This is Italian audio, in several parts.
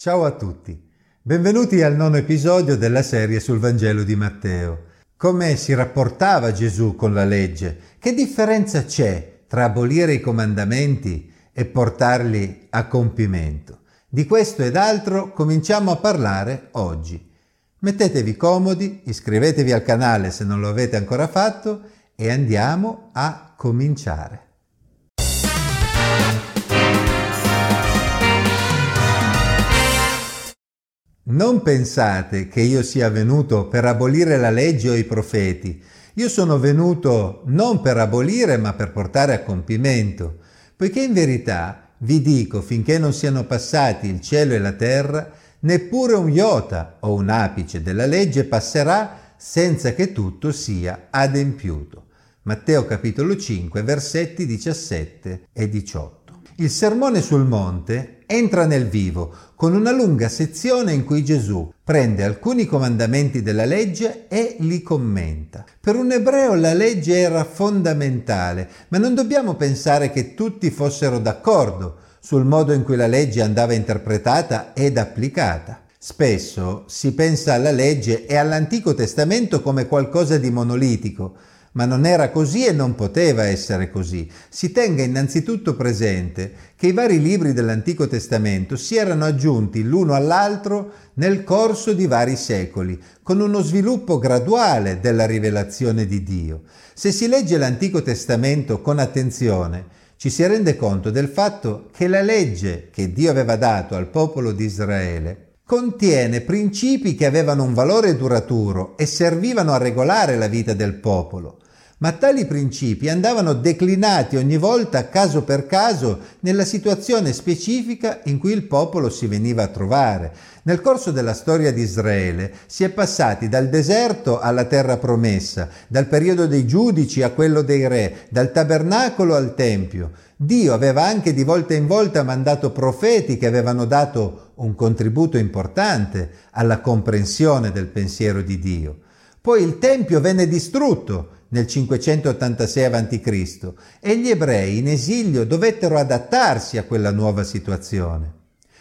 Ciao a tutti, benvenuti al nono episodio della serie sul Vangelo di Matteo. Come si rapportava Gesù con la legge? Che differenza c'è tra abolire i comandamenti e portarli a compimento? Di questo ed altro cominciamo a parlare oggi. Mettetevi comodi, iscrivetevi al canale se non lo avete ancora fatto e andiamo a cominciare. Non pensate che io sia venuto per abolire la legge o i profeti. Io sono venuto non per abolire, ma per portare a compimento, poiché in verità vi dico, finché non siano passati il cielo e la terra, neppure un iota o un apice della legge passerà senza che tutto sia adempiuto. Matteo capitolo 5, versetti 17 e 18. Il sermone sul monte entra nel vivo con una lunga sezione in cui Gesù prende alcuni comandamenti della legge e li commenta. Per un ebreo la legge era fondamentale, ma non dobbiamo pensare che tutti fossero d'accordo sul modo in cui la legge andava interpretata ed applicata. Spesso si pensa alla legge e all'Antico Testamento come qualcosa di monolitico, ma non era così e non poteva essere così. Si tenga innanzitutto presente che i vari libri dell'Antico Testamento si erano aggiunti l'uno all'altro nel corso di vari secoli, con uno sviluppo graduale della rivelazione di Dio. Se si legge l'Antico Testamento con attenzione, ci si rende conto del fatto che la legge che Dio aveva dato al popolo di Israele contiene principi che avevano un valore duraturo e servivano a regolare la vita del popolo ma tali principi andavano declinati ogni volta caso per caso nella situazione specifica in cui il popolo si veniva a trovare. Nel corso della storia di Israele si è passati dal deserto alla terra promessa, dal periodo dei giudici a quello dei re, dal tabernacolo al tempio. Dio aveva anche di volta in volta mandato profeti che avevano dato un contributo importante alla comprensione del pensiero di Dio. Poi il Tempio venne distrutto nel 586 a.C. e gli ebrei in esilio dovettero adattarsi a quella nuova situazione.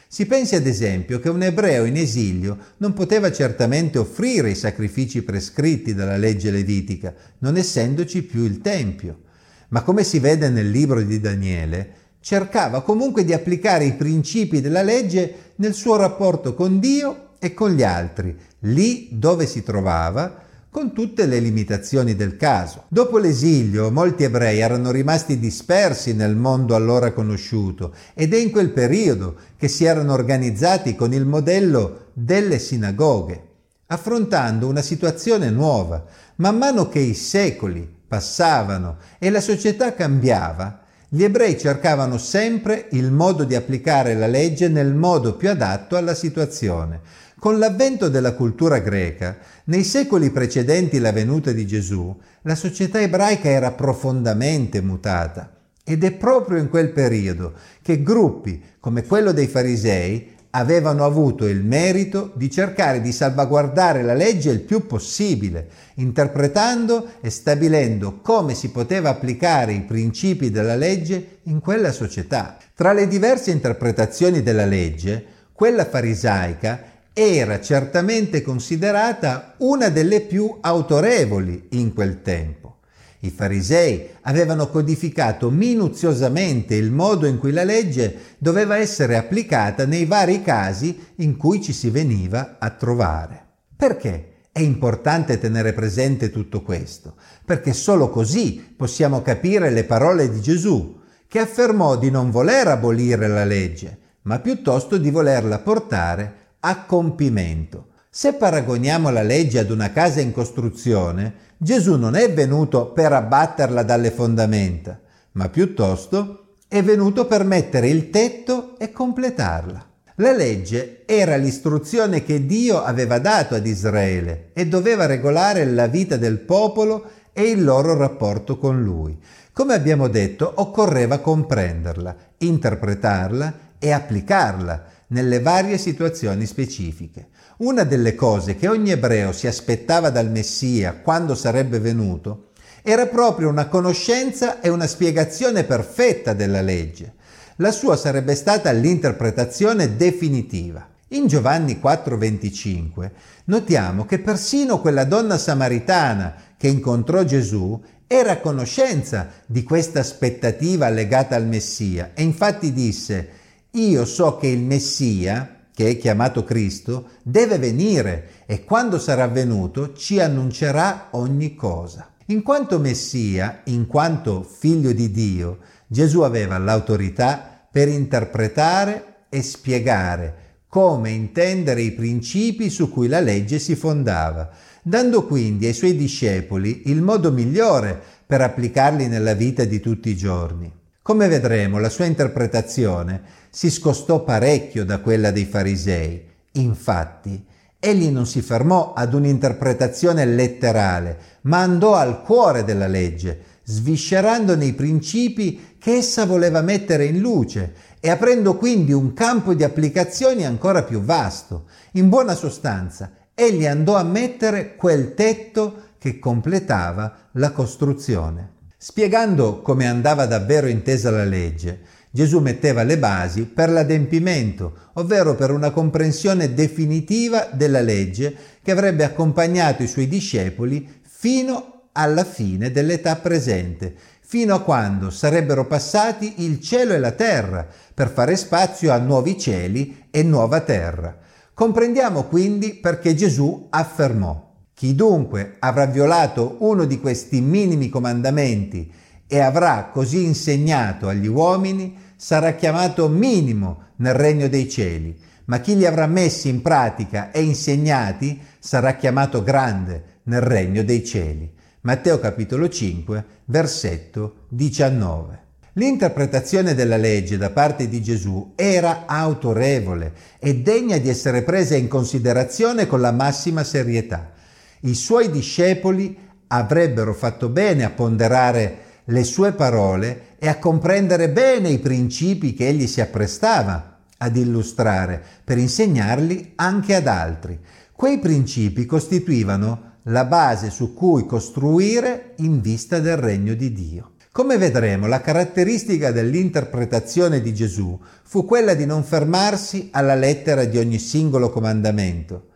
Si pensi ad esempio che un ebreo in esilio non poteva certamente offrire i sacrifici prescritti dalla legge levitica, non essendoci più il Tempio, ma come si vede nel libro di Daniele, cercava comunque di applicare i principi della legge nel suo rapporto con Dio e con gli altri, lì dove si trovava, con tutte le limitazioni del caso. Dopo l'esilio molti ebrei erano rimasti dispersi nel mondo allora conosciuto ed è in quel periodo che si erano organizzati con il modello delle sinagoghe, affrontando una situazione nuova. Man mano che i secoli passavano e la società cambiava, gli ebrei cercavano sempre il modo di applicare la legge nel modo più adatto alla situazione. Con l'avvento della cultura greca, nei secoli precedenti la venuta di Gesù, la società ebraica era profondamente mutata ed è proprio in quel periodo che gruppi come quello dei farisei avevano avuto il merito di cercare di salvaguardare la legge il più possibile, interpretando e stabilendo come si poteva applicare i principi della legge in quella società. Tra le diverse interpretazioni della legge, quella farisaica era certamente considerata una delle più autorevoli in quel tempo. I farisei avevano codificato minuziosamente il modo in cui la legge doveva essere applicata nei vari casi in cui ci si veniva a trovare. Perché? È importante tenere presente tutto questo, perché solo così possiamo capire le parole di Gesù, che affermò di non voler abolire la legge, ma piuttosto di volerla portare a compimento. Se paragoniamo la legge ad una casa in costruzione, Gesù non è venuto per abbatterla dalle fondamenta, ma piuttosto è venuto per mettere il tetto e completarla. La legge era l'istruzione che Dio aveva dato ad Israele e doveva regolare la vita del popolo e il loro rapporto con lui. Come abbiamo detto, occorreva comprenderla, interpretarla e applicarla nelle varie situazioni specifiche. Una delle cose che ogni ebreo si aspettava dal Messia quando sarebbe venuto era proprio una conoscenza e una spiegazione perfetta della legge. La sua sarebbe stata l'interpretazione definitiva. In Giovanni 4:25 notiamo che persino quella donna samaritana che incontrò Gesù era a conoscenza di questa aspettativa legata al Messia e infatti disse, io so che il Messia, che è chiamato Cristo, deve venire e quando sarà venuto ci annuncerà ogni cosa. In quanto Messia, in quanto figlio di Dio, Gesù aveva l'autorità per interpretare e spiegare come intendere i principi su cui la legge si fondava, dando quindi ai suoi discepoli il modo migliore per applicarli nella vita di tutti i giorni. Come vedremo, la sua interpretazione si scostò parecchio da quella dei farisei. Infatti, egli non si fermò ad un'interpretazione letterale, ma andò al cuore della legge, sviscerandone i principi che essa voleva mettere in luce e aprendo quindi un campo di applicazioni ancora più vasto. In buona sostanza, egli andò a mettere quel tetto che completava la costruzione. Spiegando come andava davvero intesa la legge, Gesù metteva le basi per l'adempimento, ovvero per una comprensione definitiva della legge che avrebbe accompagnato i suoi discepoli fino alla fine dell'età presente, fino a quando sarebbero passati il cielo e la terra per fare spazio a nuovi cieli e nuova terra. Comprendiamo quindi perché Gesù affermò, chi dunque avrà violato uno di questi minimi comandamenti e avrà così insegnato agli uomini, sarà chiamato minimo nel regno dei cieli, ma chi li avrà messi in pratica e insegnati sarà chiamato grande nel regno dei cieli. Matteo capitolo 5, versetto 19. L'interpretazione della legge da parte di Gesù era autorevole e degna di essere presa in considerazione con la massima serietà. I suoi discepoli avrebbero fatto bene a ponderare le sue parole e a comprendere bene i principi che egli si apprestava ad illustrare per insegnarli anche ad altri. Quei principi costituivano la base su cui costruire in vista del regno di Dio. Come vedremo, la caratteristica dell'interpretazione di Gesù fu quella di non fermarsi alla lettera di ogni singolo comandamento,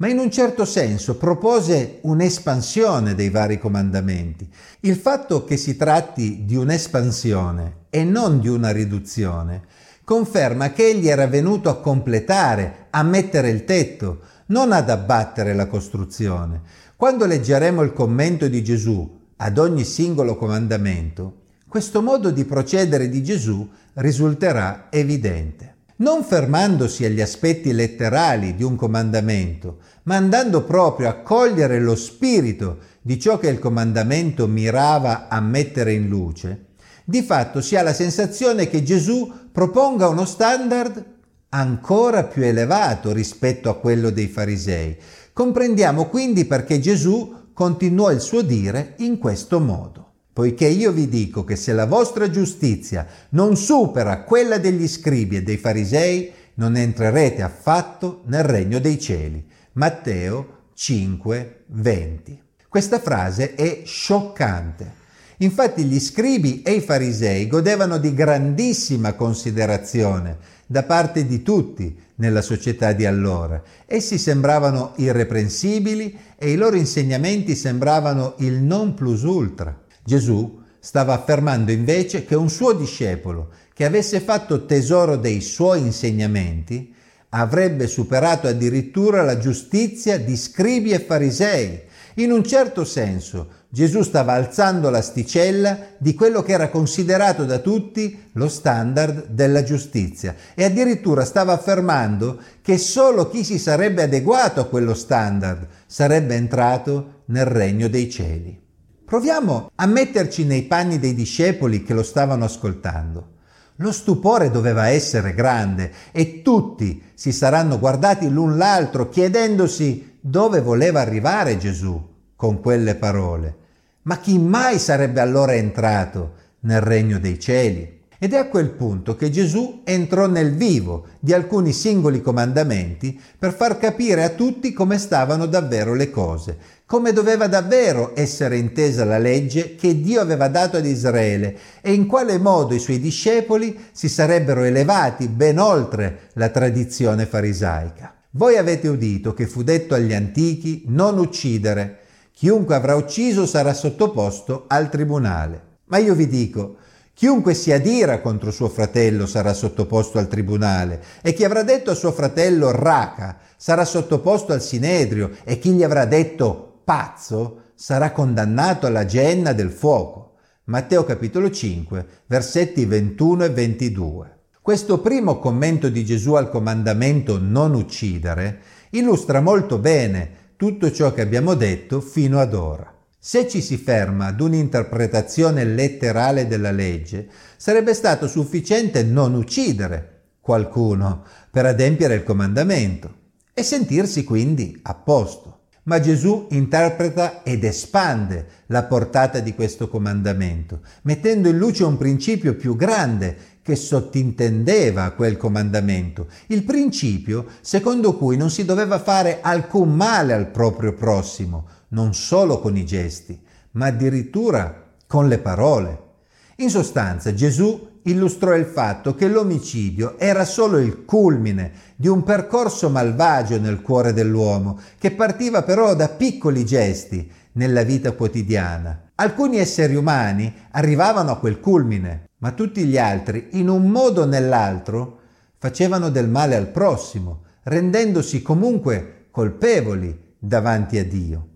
ma in un certo senso propose un'espansione dei vari comandamenti. Il fatto che si tratti di un'espansione e non di una riduzione conferma che egli era venuto a completare, a mettere il tetto, non ad abbattere la costruzione. Quando leggeremo il commento di Gesù ad ogni singolo comandamento, questo modo di procedere di Gesù risulterà evidente. Non fermandosi agli aspetti letterali di un comandamento, ma andando proprio a cogliere lo spirito di ciò che il comandamento mirava a mettere in luce, di fatto si ha la sensazione che Gesù proponga uno standard ancora più elevato rispetto a quello dei farisei. Comprendiamo quindi perché Gesù continuò il suo dire in questo modo. Poiché io vi dico che se la vostra giustizia non supera quella degli scribi e dei farisei, non entrerete affatto nel regno dei cieli. Matteo 5, 20. Questa frase è scioccante. Infatti gli scribi e i farisei godevano di grandissima considerazione da parte di tutti nella società di allora. Essi sembravano irreprensibili e i loro insegnamenti sembravano il non plus ultra. Gesù stava affermando invece che un suo discepolo che avesse fatto tesoro dei suoi insegnamenti avrebbe superato addirittura la giustizia di scribi e farisei. In un certo senso, Gesù stava alzando l'asticella di quello che era considerato da tutti lo standard della giustizia e addirittura stava affermando che solo chi si sarebbe adeguato a quello standard sarebbe entrato nel regno dei cieli. Proviamo a metterci nei panni dei discepoli che lo stavano ascoltando. Lo stupore doveva essere grande e tutti si saranno guardati l'un l'altro chiedendosi dove voleva arrivare Gesù con quelle parole. Ma chi mai sarebbe allora entrato nel regno dei cieli? Ed è a quel punto che Gesù entrò nel vivo di alcuni singoli comandamenti per far capire a tutti come stavano davvero le cose, come doveva davvero essere intesa la legge che Dio aveva dato ad Israele e in quale modo i suoi discepoli si sarebbero elevati ben oltre la tradizione farisaica. Voi avete udito che fu detto agli antichi non uccidere, chiunque avrà ucciso sarà sottoposto al tribunale. Ma io vi dico, Chiunque si adira contro suo fratello sarà sottoposto al tribunale e chi avrà detto a suo fratello raca sarà sottoposto al sinedrio e chi gli avrà detto pazzo sarà condannato alla genna del fuoco. Matteo capitolo 5 versetti 21 e 22. Questo primo commento di Gesù al comandamento non uccidere illustra molto bene tutto ciò che abbiamo detto fino ad ora. Se ci si ferma ad un'interpretazione letterale della legge, sarebbe stato sufficiente non uccidere qualcuno per adempiere il comandamento e sentirsi quindi a posto. Ma Gesù interpreta ed espande la portata di questo comandamento, mettendo in luce un principio più grande che sottintendeva quel comandamento, il principio secondo cui non si doveva fare alcun male al proprio prossimo, non solo con i gesti, ma addirittura con le parole. In sostanza Gesù illustrò il fatto che l'omicidio era solo il culmine di un percorso malvagio nel cuore dell'uomo, che partiva però da piccoli gesti nella vita quotidiana. Alcuni esseri umani arrivavano a quel culmine, ma tutti gli altri, in un modo o nell'altro, facevano del male al prossimo, rendendosi comunque colpevoli davanti a Dio.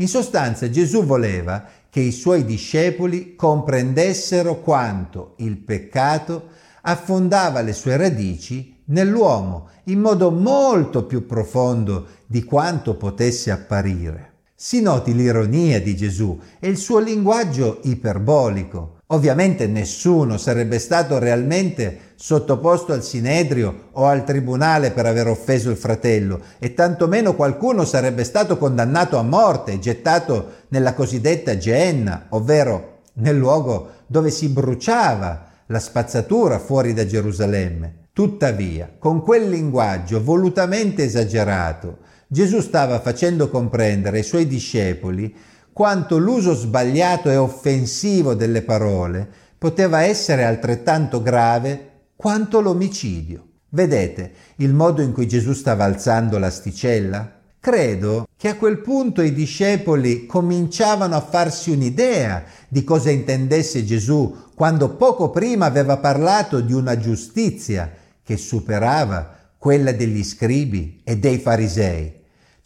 In sostanza Gesù voleva che i suoi discepoli comprendessero quanto il peccato affondava le sue radici nell'uomo in modo molto più profondo di quanto potesse apparire. Si noti l'ironia di Gesù e il suo linguaggio iperbolico. Ovviamente nessuno sarebbe stato realmente sottoposto al sinedrio o al tribunale per aver offeso il fratello e tantomeno qualcuno sarebbe stato condannato a morte e gettato nella cosiddetta Geenna, ovvero nel luogo dove si bruciava la spazzatura fuori da Gerusalemme. Tuttavia, con quel linguaggio volutamente esagerato, Gesù stava facendo comprendere ai suoi discepoli quanto l'uso sbagliato e offensivo delle parole poteva essere altrettanto grave quanto l'omicidio. Vedete il modo in cui Gesù stava alzando l'asticella? Credo che a quel punto i discepoli cominciavano a farsi un'idea di cosa intendesse Gesù quando poco prima aveva parlato di una giustizia che superava quella degli scribi e dei farisei.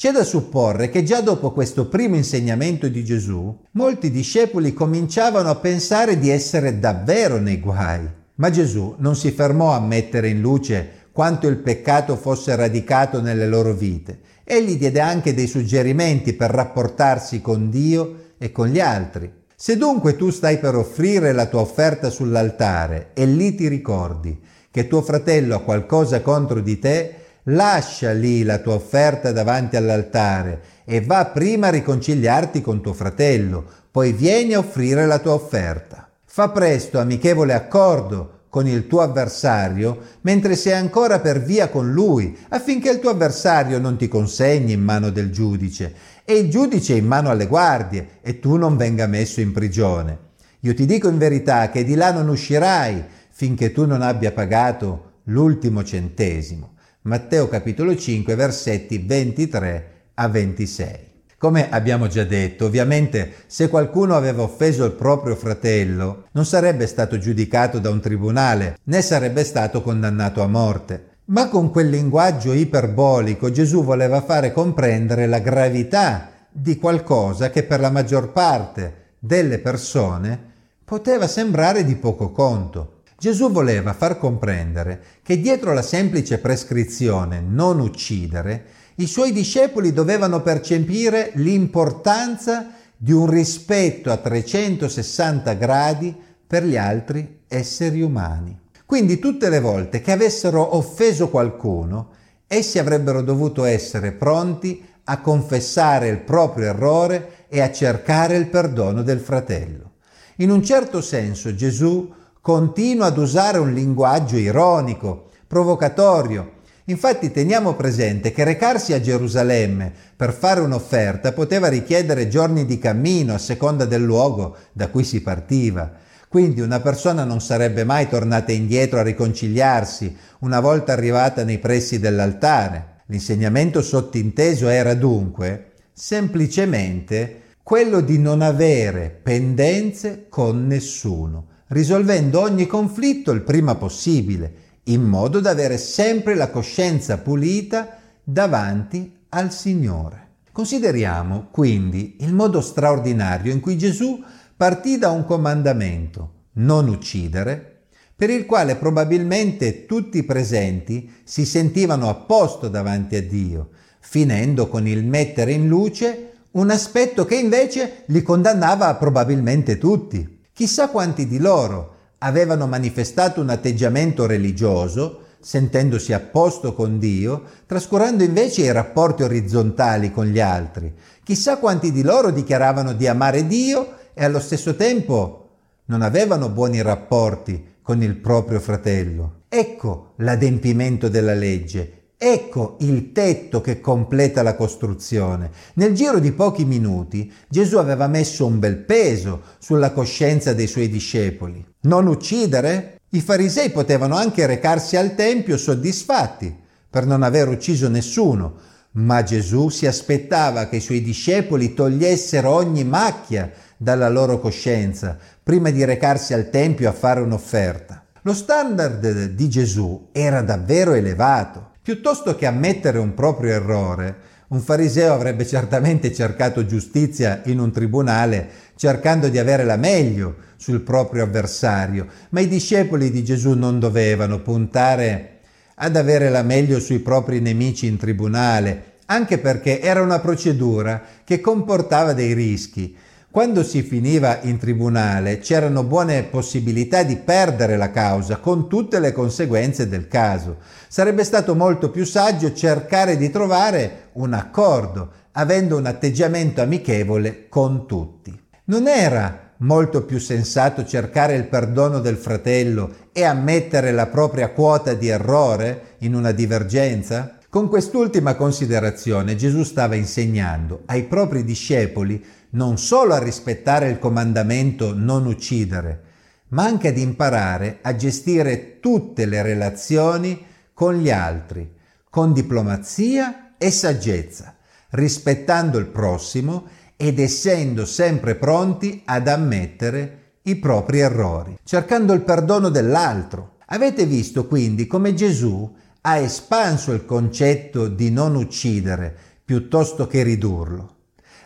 C'è da supporre che già dopo questo primo insegnamento di Gesù, molti discepoli cominciavano a pensare di essere davvero nei guai. Ma Gesù non si fermò a mettere in luce quanto il peccato fosse radicato nelle loro vite. Egli diede anche dei suggerimenti per rapportarsi con Dio e con gli altri. Se dunque tu stai per offrire la tua offerta sull'altare e lì ti ricordi che tuo fratello ha qualcosa contro di te, lascia lì la tua offerta davanti all'altare e va prima a riconciliarti con tuo fratello, poi vieni a offrire la tua offerta. Fa presto amichevole accordo con il tuo avversario mentre sei ancora per via con lui, affinché il tuo avversario non ti consegni in mano del giudice e il giudice in mano alle guardie e tu non venga messo in prigione. Io ti dico in verità che di là non uscirai finché tu non abbia pagato l'ultimo centesimo. Matteo capitolo 5 versetti 23 a 26. Come abbiamo già detto, ovviamente se qualcuno aveva offeso il proprio fratello, non sarebbe stato giudicato da un tribunale, né sarebbe stato condannato a morte. Ma con quel linguaggio iperbolico Gesù voleva fare comprendere la gravità di qualcosa che per la maggior parte delle persone poteva sembrare di poco conto. Gesù voleva far comprendere che dietro la semplice prescrizione non uccidere, i suoi discepoli dovevano percepire l'importanza di un rispetto a 360 gradi per gli altri esseri umani. Quindi tutte le volte che avessero offeso qualcuno, essi avrebbero dovuto essere pronti a confessare il proprio errore e a cercare il perdono del fratello. In un certo senso Gesù continua ad usare un linguaggio ironico, provocatorio. Infatti teniamo presente che recarsi a Gerusalemme per fare un'offerta poteva richiedere giorni di cammino a seconda del luogo da cui si partiva. Quindi una persona non sarebbe mai tornata indietro a riconciliarsi una volta arrivata nei pressi dell'altare. L'insegnamento sottinteso era dunque semplicemente quello di non avere pendenze con nessuno, risolvendo ogni conflitto il prima possibile, in modo da avere sempre la coscienza pulita davanti al Signore. Consideriamo quindi il modo straordinario in cui Gesù partì da un comandamento, non uccidere, per il quale probabilmente tutti i presenti si sentivano a posto davanti a Dio, finendo con il mettere in luce un aspetto che invece li condannava probabilmente tutti. Chissà quanti di loro avevano manifestato un atteggiamento religioso, sentendosi a posto con Dio, trascurando invece i rapporti orizzontali con gli altri. Chissà quanti di loro dichiaravano di amare Dio e allo stesso tempo non avevano buoni rapporti con il proprio fratello. Ecco l'adempimento della legge, Ecco il tetto che completa la costruzione. Nel giro di pochi minuti Gesù aveva messo un bel peso sulla coscienza dei suoi discepoli. Non uccidere? I farisei potevano anche recarsi al Tempio soddisfatti per non aver ucciso nessuno, ma Gesù si aspettava che i suoi discepoli togliessero ogni macchia dalla loro coscienza prima di recarsi al Tempio a fare un'offerta. Lo standard di Gesù era davvero elevato. Piuttosto che ammettere un proprio errore, un fariseo avrebbe certamente cercato giustizia in un tribunale cercando di avere la meglio sul proprio avversario, ma i discepoli di Gesù non dovevano puntare ad avere la meglio sui propri nemici in tribunale, anche perché era una procedura che comportava dei rischi quando si finiva in tribunale c'erano buone possibilità di perdere la causa con tutte le conseguenze del caso. Sarebbe stato molto più saggio cercare di trovare un accordo, avendo un atteggiamento amichevole con tutti. Non era molto più sensato cercare il perdono del fratello e ammettere la propria quota di errore in una divergenza? Con quest'ultima considerazione Gesù stava insegnando ai propri discepoli non solo a rispettare il comandamento non uccidere, ma anche ad imparare a gestire tutte le relazioni con gli altri, con diplomazia e saggezza, rispettando il prossimo ed essendo sempre pronti ad ammettere i propri errori, cercando il perdono dell'altro. Avete visto quindi come Gesù ha espanso il concetto di non uccidere piuttosto che ridurlo.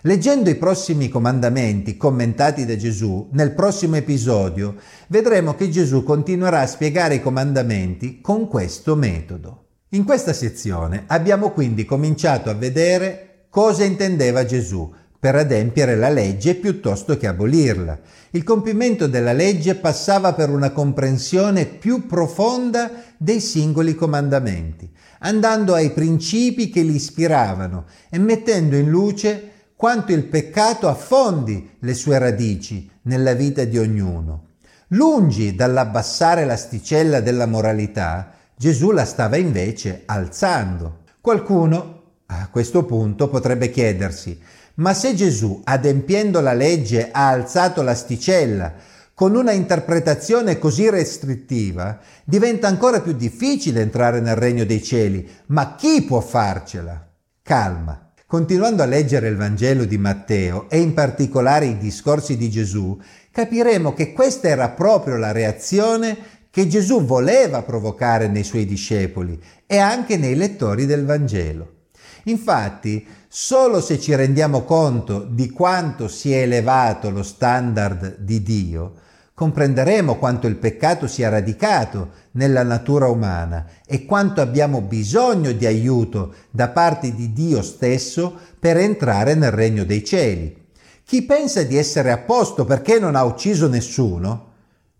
Leggendo i prossimi comandamenti commentati da Gesù, nel prossimo episodio vedremo che Gesù continuerà a spiegare i comandamenti con questo metodo. In questa sezione abbiamo quindi cominciato a vedere cosa intendeva Gesù per adempiere la legge piuttosto che abolirla. Il compimento della legge passava per una comprensione più profonda dei singoli comandamenti, andando ai principi che li ispiravano e mettendo in luce quanto il peccato affondi le sue radici nella vita di ognuno. Lungi dall'abbassare l'asticella della moralità, Gesù la stava invece alzando. Qualcuno a questo punto potrebbe chiedersi, ma se Gesù, adempiendo la legge, ha alzato l'asticella, con una interpretazione così restrittiva, diventa ancora più difficile entrare nel regno dei cieli. Ma chi può farcela? Calma. Continuando a leggere il Vangelo di Matteo e in particolare i discorsi di Gesù, capiremo che questa era proprio la reazione che Gesù voleva provocare nei suoi discepoli e anche nei lettori del Vangelo. Infatti, solo se ci rendiamo conto di quanto si è elevato lo standard di Dio, comprenderemo quanto il peccato sia radicato nella natura umana e quanto abbiamo bisogno di aiuto da parte di Dio stesso per entrare nel regno dei cieli. Chi pensa di essere a posto perché non ha ucciso nessuno,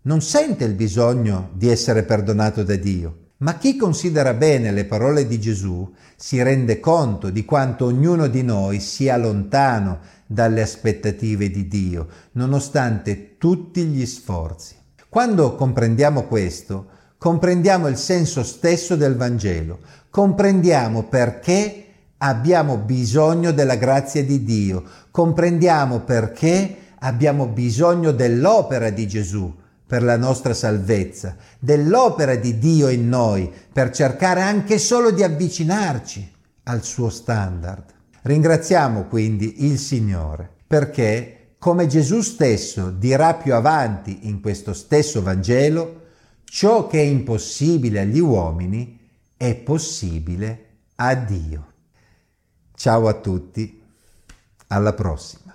non sente il bisogno di essere perdonato da Dio. Ma chi considera bene le parole di Gesù si rende conto di quanto ognuno di noi sia lontano dalle aspettative di Dio, nonostante tutti gli sforzi. Quando comprendiamo questo, comprendiamo il senso stesso del Vangelo, comprendiamo perché abbiamo bisogno della grazia di Dio, comprendiamo perché abbiamo bisogno dell'opera di Gesù per la nostra salvezza, dell'opera di Dio in noi per cercare anche solo di avvicinarci al suo standard. Ringraziamo quindi il Signore perché, come Gesù stesso dirà più avanti in questo stesso Vangelo, ciò che è impossibile agli uomini è possibile a Dio. Ciao a tutti, alla prossima.